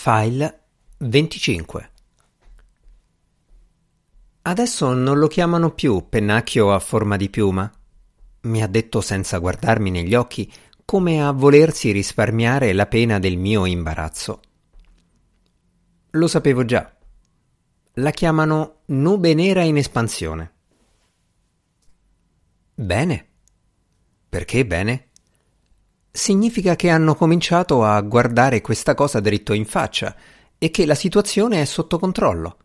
File 25 Adesso non lo chiamano più pennacchio a forma di piuma, mi ha detto senza guardarmi negli occhi, come a volersi risparmiare la pena del mio imbarazzo. Lo sapevo già. La chiamano nube nera in espansione. Bene. Perché bene? Significa che hanno cominciato a guardare questa cosa dritto in faccia e che la situazione è sotto controllo.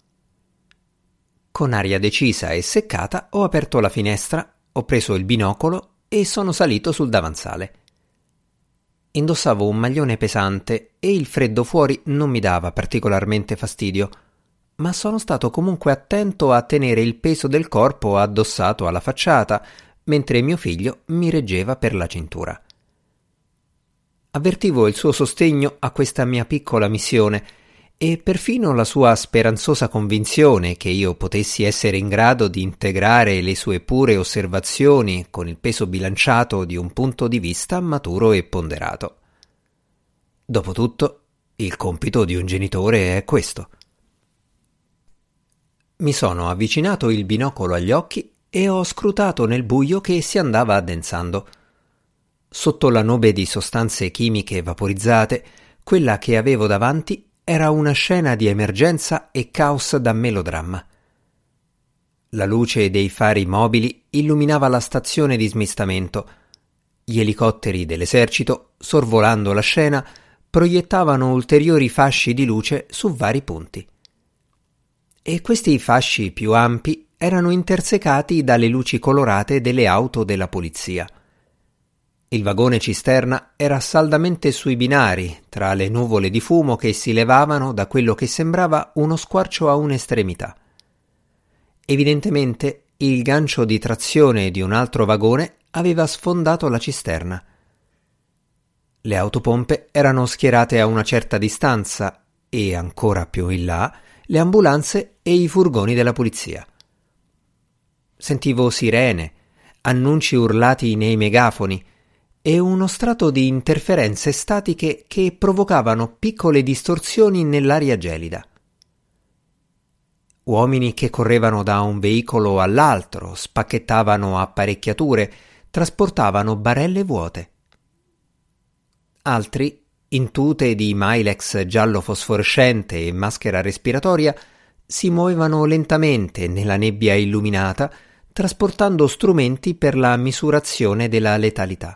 Con aria decisa e seccata ho aperto la finestra, ho preso il binocolo e sono salito sul davanzale. Indossavo un maglione pesante e il freddo fuori non mi dava particolarmente fastidio, ma sono stato comunque attento a tenere il peso del corpo addossato alla facciata, mentre mio figlio mi reggeva per la cintura. Avvertivo il suo sostegno a questa mia piccola missione e perfino la sua speranzosa convinzione che io potessi essere in grado di integrare le sue pure osservazioni con il peso bilanciato di un punto di vista maturo e ponderato. Dopotutto, il compito di un genitore è questo. Mi sono avvicinato il binocolo agli occhi e ho scrutato nel buio che si andava addensando. Sotto la nube di sostanze chimiche vaporizzate, quella che avevo davanti era una scena di emergenza e caos da melodramma. La luce dei fari mobili illuminava la stazione di smistamento. Gli elicotteri dell'esercito, sorvolando la scena, proiettavano ulteriori fasci di luce su vari punti. E questi fasci più ampi erano intersecati dalle luci colorate delle auto della polizia. Il vagone cisterna era saldamente sui binari, tra le nuvole di fumo che si levavano da quello che sembrava uno squarcio a un'estremità. Evidentemente il gancio di trazione di un altro vagone aveva sfondato la cisterna. Le autopompe erano schierate a una certa distanza e ancora più in là le ambulanze e i furgoni della polizia. Sentivo sirene, annunci urlati nei megafoni, e uno strato di interferenze statiche che provocavano piccole distorsioni nell'aria gelida. Uomini che correvano da un veicolo all'altro, spacchettavano apparecchiature, trasportavano barelle vuote. Altri, in tute di Milex giallo fosforescente e maschera respiratoria, si muovevano lentamente nella nebbia illuminata, trasportando strumenti per la misurazione della letalità.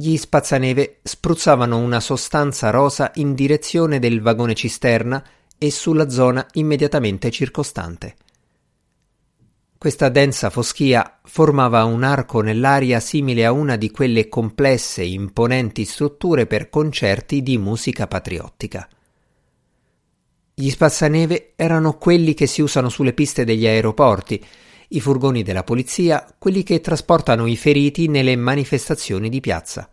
Gli spazzaneve spruzzavano una sostanza rosa in direzione del vagone cisterna e sulla zona immediatamente circostante. Questa densa foschia formava un arco nell'aria simile a una di quelle complesse e imponenti strutture per concerti di musica patriottica. Gli spazzaneve erano quelli che si usano sulle piste degli aeroporti, i furgoni della polizia, quelli che trasportano i feriti nelle manifestazioni di piazza.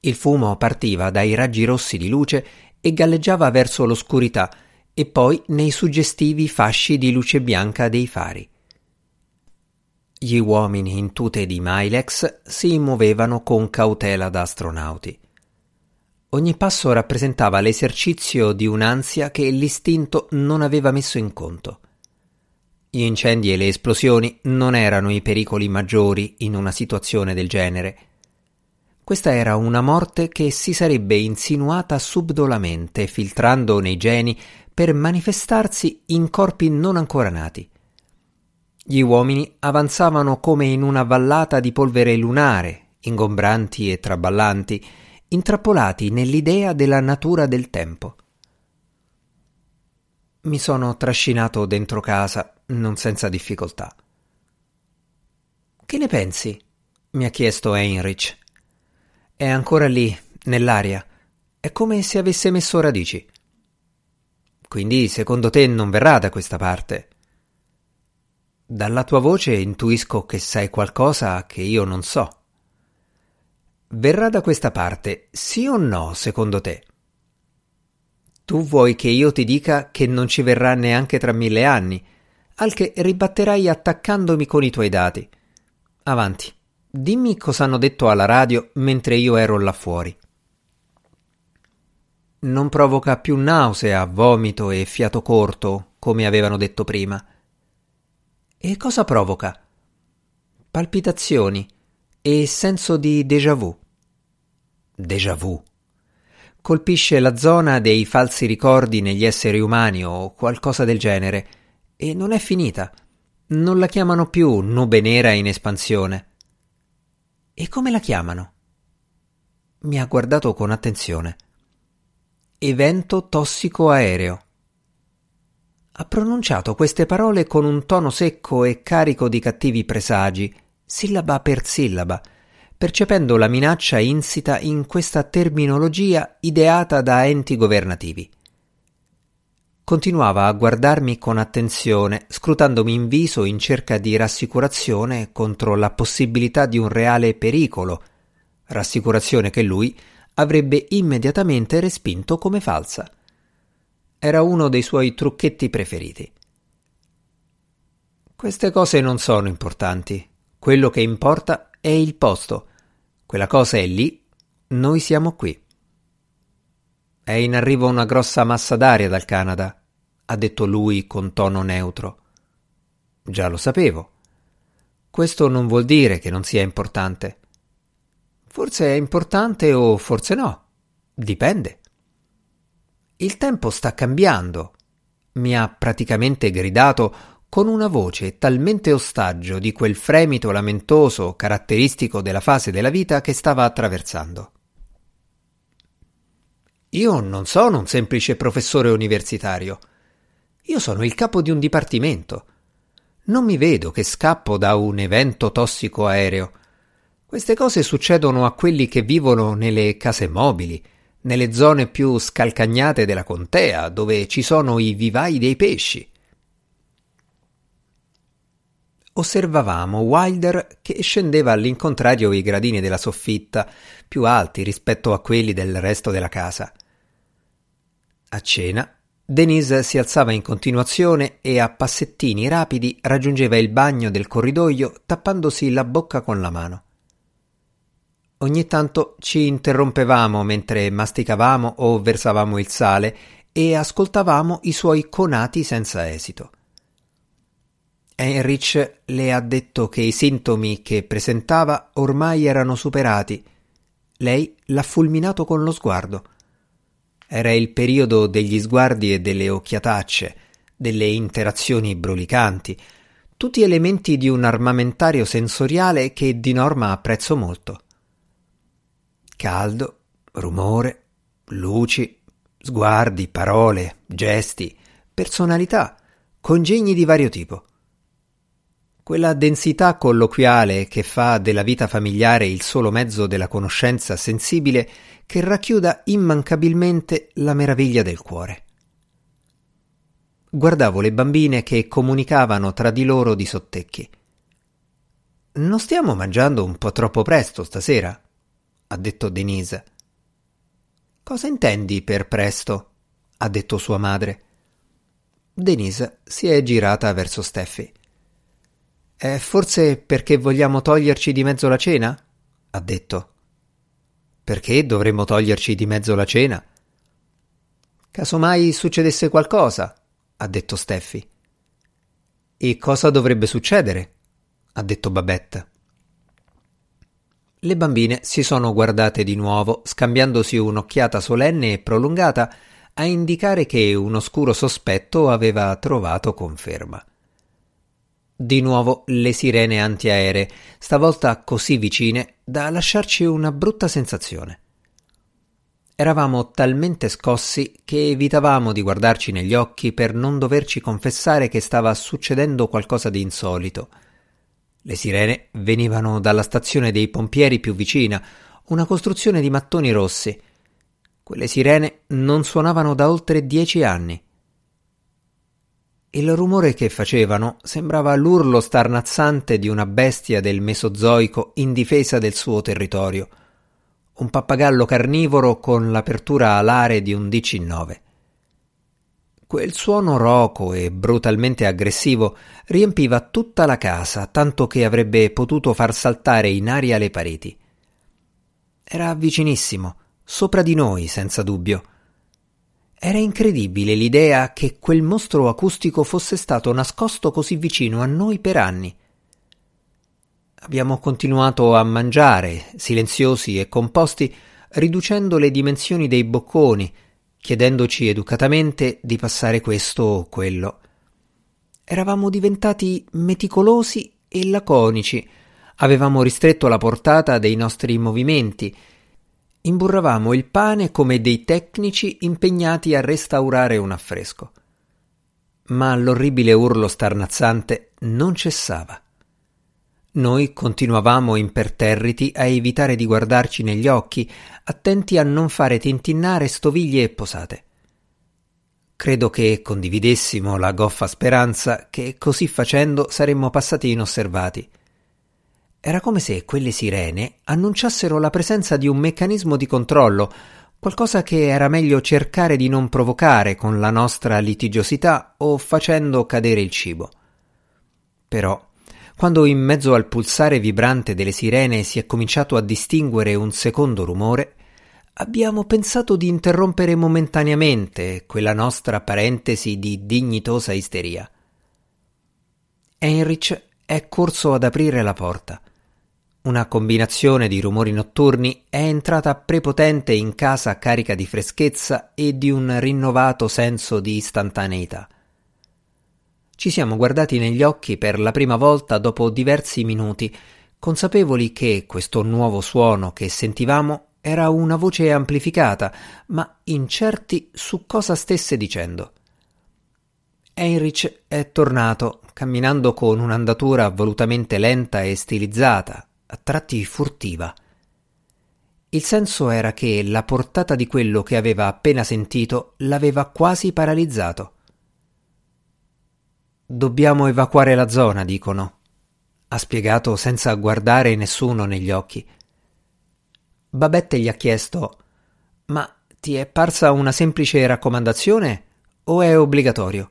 Il fumo partiva dai raggi rossi di luce e galleggiava verso l'oscurità e poi nei suggestivi fasci di luce bianca dei fari. Gli uomini in tute di Milex si muovevano con cautela da astronauti. Ogni passo rappresentava l'esercizio di un'ansia che l'istinto non aveva messo in conto. Gli incendi e le esplosioni non erano i pericoli maggiori in una situazione del genere. Questa era una morte che si sarebbe insinuata subdolamente, filtrando nei geni per manifestarsi in corpi non ancora nati. Gli uomini avanzavano come in una vallata di polvere lunare, ingombranti e traballanti, intrappolati nell'idea della natura del tempo. Mi sono trascinato dentro casa, non senza difficoltà. Che ne pensi? mi ha chiesto Heinrich. È ancora lì, nell'aria. È come se avesse messo radici. Quindi, secondo te, non verrà da questa parte? Dalla tua voce intuisco che sai qualcosa che io non so. Verrà da questa parte, sì o no, secondo te? Tu vuoi che io ti dica che non ci verrà neanche tra mille anni, al che ribatterai attaccandomi con i tuoi dati. Avanti, dimmi cosa hanno detto alla radio mentre io ero là fuori. non provoca più nausea, vomito e fiato corto, come avevano detto prima. E cosa provoca? Palpitazioni e senso di déjà vu. Déjà vu. Colpisce la zona dei falsi ricordi negli esseri umani o qualcosa del genere, e non è finita. Non la chiamano più nube nera in espansione. E come la chiamano? Mi ha guardato con attenzione evento tossico aereo. Ha pronunciato queste parole con un tono secco e carico di cattivi presagi, sillaba per sillaba, percependo la minaccia insita in questa terminologia ideata da enti governativi. Continuava a guardarmi con attenzione, scrutandomi in viso in cerca di rassicurazione contro la possibilità di un reale pericolo, rassicurazione che lui avrebbe immediatamente respinto come falsa. Era uno dei suoi trucchetti preferiti. Queste cose non sono importanti. Quello che importa è il posto. Quella cosa è lì, noi siamo qui. È in arrivo una grossa massa d'aria dal Canada, ha detto lui con tono neutro. Già lo sapevo. Questo non vuol dire che non sia importante. Forse è importante o forse no. Dipende. Il tempo sta cambiando. Mi ha praticamente gridato con una voce talmente ostaggio di quel fremito lamentoso caratteristico della fase della vita che stava attraversando. Io non sono un semplice professore universitario. Io sono il capo di un dipartimento. Non mi vedo che scappo da un evento tossico aereo. Queste cose succedono a quelli che vivono nelle case mobili, nelle zone più scalcagnate della contea, dove ci sono i vivai dei pesci. Osservavamo Wilder che scendeva all'incontrario i gradini della soffitta, più alti rispetto a quelli del resto della casa. A cena, Denise si alzava in continuazione e a passettini rapidi raggiungeva il bagno del corridoio tappandosi la bocca con la mano. Ogni tanto ci interrompevamo mentre masticavamo o versavamo il sale e ascoltavamo i suoi conati senza esito. Heinrich le ha detto che i sintomi che presentava ormai erano superati. Lei l'ha fulminato con lo sguardo. Era il periodo degli sguardi e delle occhiatacce, delle interazioni brulicanti, tutti elementi di un armamentario sensoriale che di norma apprezzo molto caldo, rumore, luci, sguardi, parole, gesti, personalità, congegni di vario tipo. Quella densità colloquiale che fa della vita familiare il solo mezzo della conoscenza sensibile che racchiuda immancabilmente la meraviglia del cuore. Guardavo le bambine che comunicavano tra di loro di sottecchi. Non stiamo mangiando un po' troppo presto stasera? ha detto Denise. Cosa intendi per presto? ha detto sua madre. Denise si è girata verso Steffi. È forse perché vogliamo toglierci di mezzo la cena? ha detto. Perché dovremmo toglierci di mezzo la cena? Casomai succedesse qualcosa, ha detto Steffi. E cosa dovrebbe succedere? ha detto Babette. Le bambine si sono guardate di nuovo, scambiandosi un'occhiata solenne e prolungata a indicare che un oscuro sospetto aveva trovato conferma. Di nuovo le sirene antiaeree, stavolta così vicine da lasciarci una brutta sensazione. Eravamo talmente scossi che evitavamo di guardarci negli occhi per non doverci confessare che stava succedendo qualcosa di insolito – le sirene venivano dalla stazione dei pompieri più vicina, una costruzione di mattoni rossi. Quelle sirene non suonavano da oltre dieci anni. Il rumore che facevano sembrava l'urlo starnazzante di una bestia del Mesozoico in difesa del suo territorio, un pappagallo carnivoro con l'apertura alare di un DC-9. Quel suono roco e brutalmente aggressivo riempiva tutta la casa, tanto che avrebbe potuto far saltare in aria le pareti. Era vicinissimo, sopra di noi, senza dubbio. Era incredibile l'idea che quel mostro acustico fosse stato nascosto così vicino a noi per anni. Abbiamo continuato a mangiare, silenziosi e composti, riducendo le dimensioni dei bocconi, chiedendoci educatamente di passare questo o quello. Eravamo diventati meticolosi e laconici, avevamo ristretto la portata dei nostri movimenti, imburravamo il pane come dei tecnici impegnati a restaurare un affresco. Ma l'orribile urlo starnazzante non cessava. Noi continuavamo imperterriti a evitare di guardarci negli occhi, attenti a non fare tintinnare stoviglie e posate. Credo che condividessimo la goffa speranza che così facendo saremmo passati inosservati. Era come se quelle sirene annunciassero la presenza di un meccanismo di controllo, qualcosa che era meglio cercare di non provocare con la nostra litigiosità o facendo cadere il cibo. Però quando in mezzo al pulsare vibrante delle sirene si è cominciato a distinguere un secondo rumore, abbiamo pensato di interrompere momentaneamente quella nostra parentesi di dignitosa isteria. Heinrich è corso ad aprire la porta. Una combinazione di rumori notturni è entrata prepotente in casa carica di freschezza e di un rinnovato senso di istantaneità. Ci siamo guardati negli occhi per la prima volta dopo diversi minuti, consapevoli che questo nuovo suono che sentivamo era una voce amplificata, ma incerti su cosa stesse dicendo. Heinrich è tornato, camminando con un'andatura volutamente lenta e stilizzata, a tratti furtiva. Il senso era che la portata di quello che aveva appena sentito l'aveva quasi paralizzato. Dobbiamo evacuare la zona, dicono. Ha spiegato senza guardare nessuno negli occhi. Babette gli ha chiesto: Ma ti è parsa una semplice raccomandazione o è obbligatorio?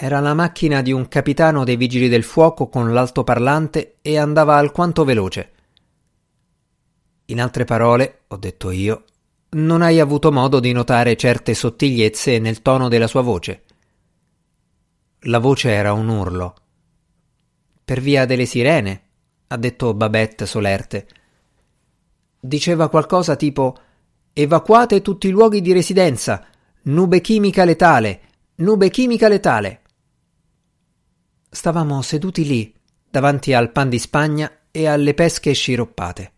Era la macchina di un capitano dei vigili del fuoco con l'altoparlante e andava alquanto veloce. In altre parole, ho detto io, non hai avuto modo di notare certe sottigliezze nel tono della sua voce. La voce era un urlo. Per via delle sirene, ha detto Babette solerte. Diceva qualcosa tipo Evacuate tutti i luoghi di residenza. Nube chimica letale. Nube chimica letale. Stavamo seduti lì, davanti al pan di Spagna e alle pesche sciroppate.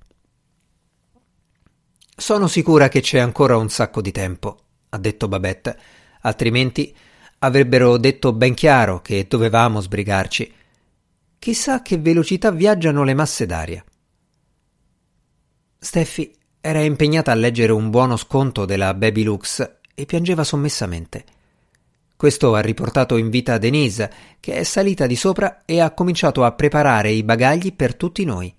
Sono sicura che c'è ancora un sacco di tempo, ha detto Babette, altrimenti Avrebbero detto ben chiaro che dovevamo sbrigarci. Chissà che velocità viaggiano le masse d'aria. Steffi era impegnata a leggere un buono sconto della Baby Lux e piangeva sommessamente. Questo ha riportato in vita Denise, che è salita di sopra e ha cominciato a preparare i bagagli per tutti noi.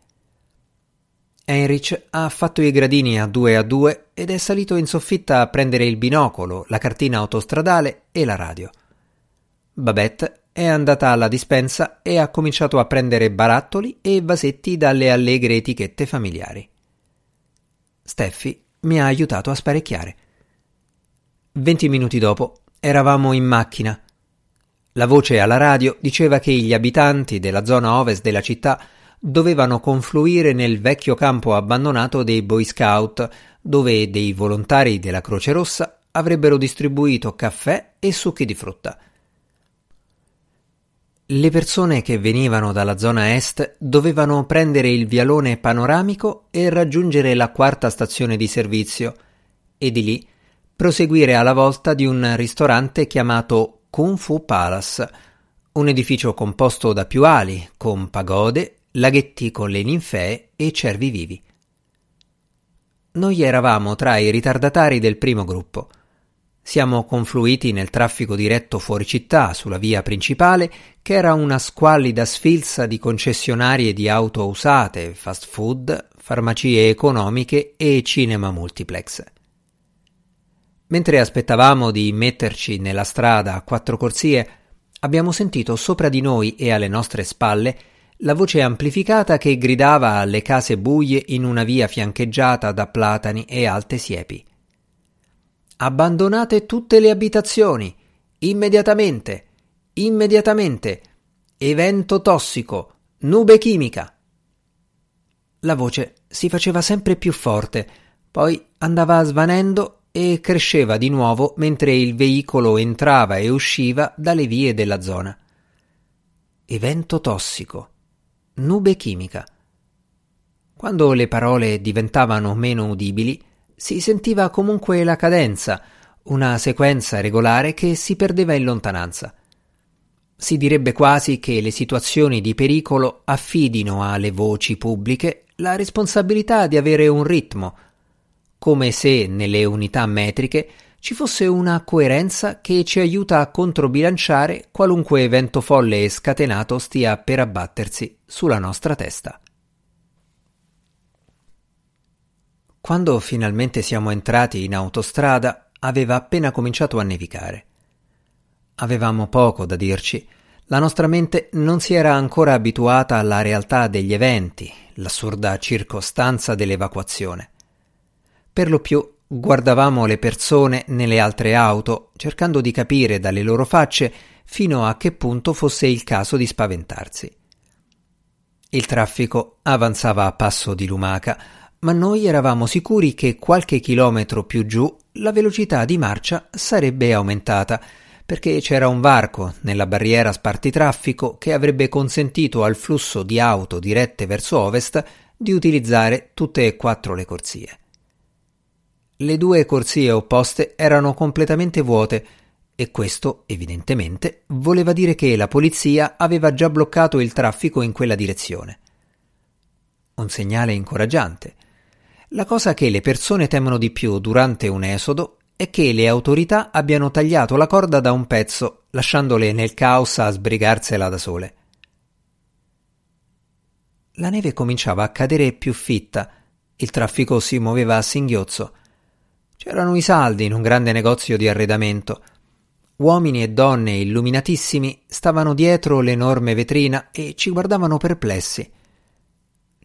Heinrich ha fatto i gradini a due a due ed è salito in soffitta a prendere il binocolo, la cartina autostradale e la radio. Babette è andata alla dispensa e ha cominciato a prendere barattoli e vasetti dalle allegre etichette familiari. Steffi mi ha aiutato a sparecchiare. Venti minuti dopo eravamo in macchina. La voce alla radio diceva che gli abitanti della zona ovest della città dovevano confluire nel vecchio campo abbandonato dei Boy Scout, dove dei volontari della Croce Rossa avrebbero distribuito caffè e succhi di frutta. Le persone che venivano dalla zona est dovevano prendere il vialone panoramico e raggiungere la quarta stazione di servizio e di lì proseguire alla volta di un ristorante chiamato Kung Fu Palace, un edificio composto da più ali, con pagode laghetti con le ninfee e cervi vivi. Noi eravamo tra i ritardatari del primo gruppo. Siamo confluiti nel traffico diretto fuori città sulla via principale, che era una squallida sfilza di concessionarie di auto usate, fast food, farmacie economiche e cinema multiplex. Mentre aspettavamo di metterci nella strada a quattro corsie, abbiamo sentito sopra di noi e alle nostre spalle la voce amplificata che gridava alle case buie in una via fiancheggiata da platani e alte siepi. Abbandonate tutte le abitazioni. Immediatamente. Immediatamente. Evento tossico. Nube chimica. La voce si faceva sempre più forte, poi andava svanendo e cresceva di nuovo mentre il veicolo entrava e usciva dalle vie della zona. Evento tossico. Nube chimica. Quando le parole diventavano meno udibili, si sentiva comunque la cadenza, una sequenza regolare che si perdeva in lontananza. Si direbbe quasi che le situazioni di pericolo affidino alle voci pubbliche la responsabilità di avere un ritmo, come se nelle unità metriche ci fosse una coerenza che ci aiuta a controbilanciare qualunque evento folle e scatenato stia per abbattersi sulla nostra testa. Quando finalmente siamo entrati in autostrada aveva appena cominciato a nevicare. Avevamo poco da dirci. La nostra mente non si era ancora abituata alla realtà degli eventi, l'assurda circostanza dell'evacuazione. Per lo più guardavamo le persone nelle altre auto, cercando di capire dalle loro facce fino a che punto fosse il caso di spaventarsi. Il traffico avanzava a passo di lumaca, ma noi eravamo sicuri che qualche chilometro più giù la velocità di marcia sarebbe aumentata, perché c'era un varco nella barriera spartitraffico che avrebbe consentito al flusso di auto dirette verso ovest di utilizzare tutte e quattro le corsie. Le due corsie opposte erano completamente vuote e questo, evidentemente, voleva dire che la polizia aveva già bloccato il traffico in quella direzione. Un segnale incoraggiante. La cosa che le persone temono di più durante un esodo è che le autorità abbiano tagliato la corda da un pezzo, lasciandole nel caos a sbrigarsela da sole. La neve cominciava a cadere più fitta, il traffico si muoveva a singhiozzo. C'erano i saldi in un grande negozio di arredamento. Uomini e donne illuminatissimi stavano dietro l'enorme vetrina e ci guardavano perplessi.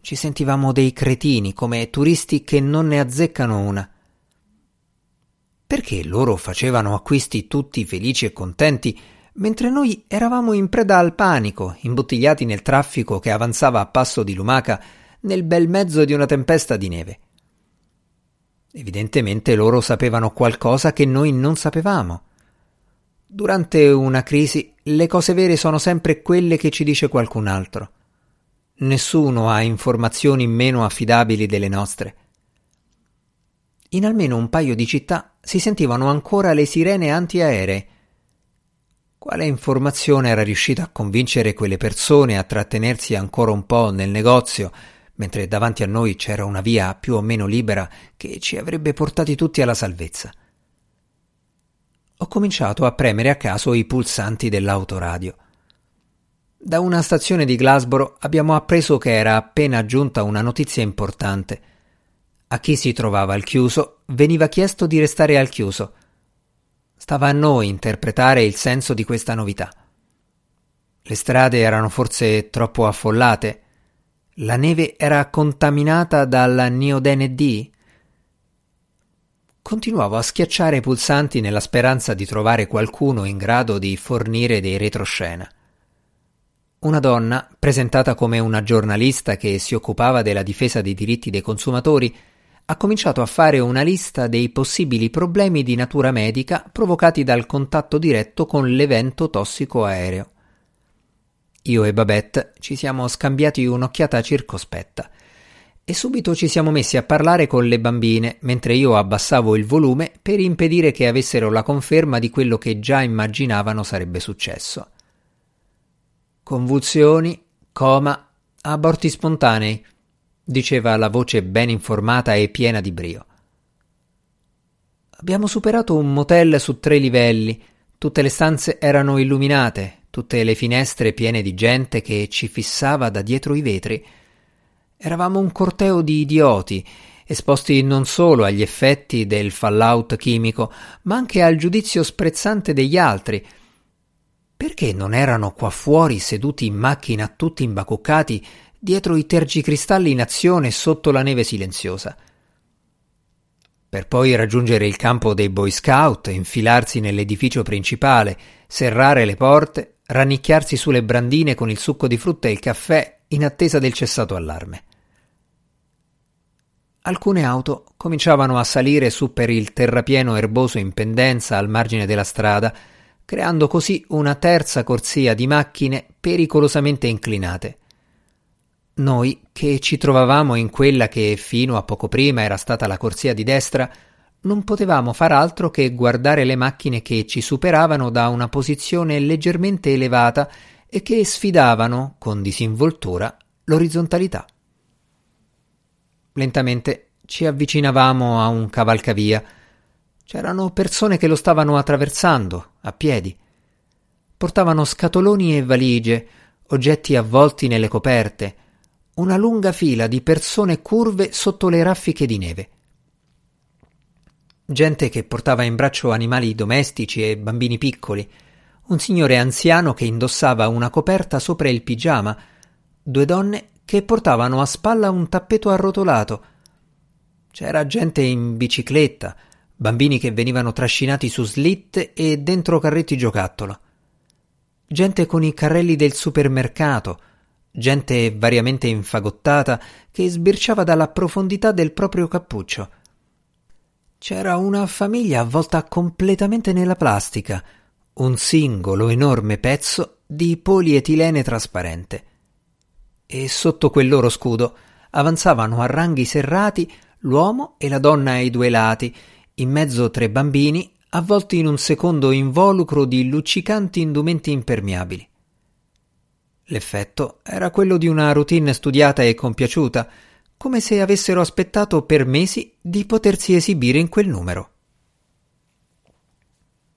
Ci sentivamo dei cretini, come turisti che non ne azzeccano una. Perché loro facevano acquisti tutti felici e contenti, mentre noi eravamo in preda al panico, imbottigliati nel traffico che avanzava a passo di lumaca nel bel mezzo di una tempesta di neve. Evidentemente loro sapevano qualcosa che noi non sapevamo. Durante una crisi le cose vere sono sempre quelle che ci dice qualcun altro. Nessuno ha informazioni meno affidabili delle nostre. In almeno un paio di città si sentivano ancora le sirene antiaeree. Quale informazione era riuscita a convincere quelle persone a trattenersi ancora un po' nel negozio, mentre davanti a noi c'era una via più o meno libera che ci avrebbe portati tutti alla salvezza? Ho cominciato a premere a caso i pulsanti dell'autoradio. Da una stazione di Glasboro abbiamo appreso che era appena giunta una notizia importante. A chi si trovava al chiuso veniva chiesto di restare al chiuso. Stava a noi interpretare il senso di questa novità. Le strade erano forse troppo affollate? La neve era contaminata dalla Neodene D? Continuavo a schiacciare i pulsanti nella speranza di trovare qualcuno in grado di fornire dei retroscena. Una donna, presentata come una giornalista che si occupava della difesa dei diritti dei consumatori, ha cominciato a fare una lista dei possibili problemi di natura medica provocati dal contatto diretto con l'evento tossico aereo. Io e Babette ci siamo scambiati un'occhiata circospetta e subito ci siamo messi a parlare con le bambine mentre io abbassavo il volume per impedire che avessero la conferma di quello che già immaginavano sarebbe successo convulsioni, coma, aborti spontanei, diceva la voce ben informata e piena di brio. Abbiamo superato un motel su tre livelli, tutte le stanze erano illuminate, tutte le finestre piene di gente che ci fissava da dietro i vetri. Eravamo un corteo di idioti, esposti non solo agli effetti del fallout chimico, ma anche al giudizio sprezzante degli altri, perché non erano qua fuori seduti in macchina tutti imbacuccati dietro i tergicristalli in azione sotto la neve silenziosa? per poi raggiungere il campo dei Boy Scout, infilarsi nell'edificio principale, serrare le porte, rannicchiarsi sulle brandine con il succo di frutta e il caffè in attesa del cessato allarme. Alcune auto cominciavano a salire su per il terrapieno erboso in pendenza al margine della strada, creando così una terza corsia di macchine pericolosamente inclinate. Noi, che ci trovavamo in quella che fino a poco prima era stata la corsia di destra, non potevamo far altro che guardare le macchine che ci superavano da una posizione leggermente elevata e che sfidavano, con disinvoltura, l'orizzontalità. Lentamente ci avvicinavamo a un cavalcavia. C'erano persone che lo stavano attraversando, a piedi. Portavano scatoloni e valigie, oggetti avvolti nelle coperte, una lunga fila di persone curve sotto le raffiche di neve. Gente che portava in braccio animali domestici e bambini piccoli, un signore anziano che indossava una coperta sopra il pigiama, due donne che portavano a spalla un tappeto arrotolato. C'era gente in bicicletta, bambini che venivano trascinati su slitte e dentro carretti giocattolo. Gente con i carrelli del supermercato, gente variamente infagottata che sbirciava dalla profondità del proprio cappuccio. C'era una famiglia avvolta completamente nella plastica, un singolo enorme pezzo di polietilene trasparente. E sotto quel loro scudo avanzavano a ranghi serrati l'uomo e la donna ai due lati, in mezzo tre bambini avvolti in un secondo involucro di luccicanti indumenti impermeabili. L'effetto era quello di una routine studiata e compiaciuta, come se avessero aspettato per mesi di potersi esibire in quel numero.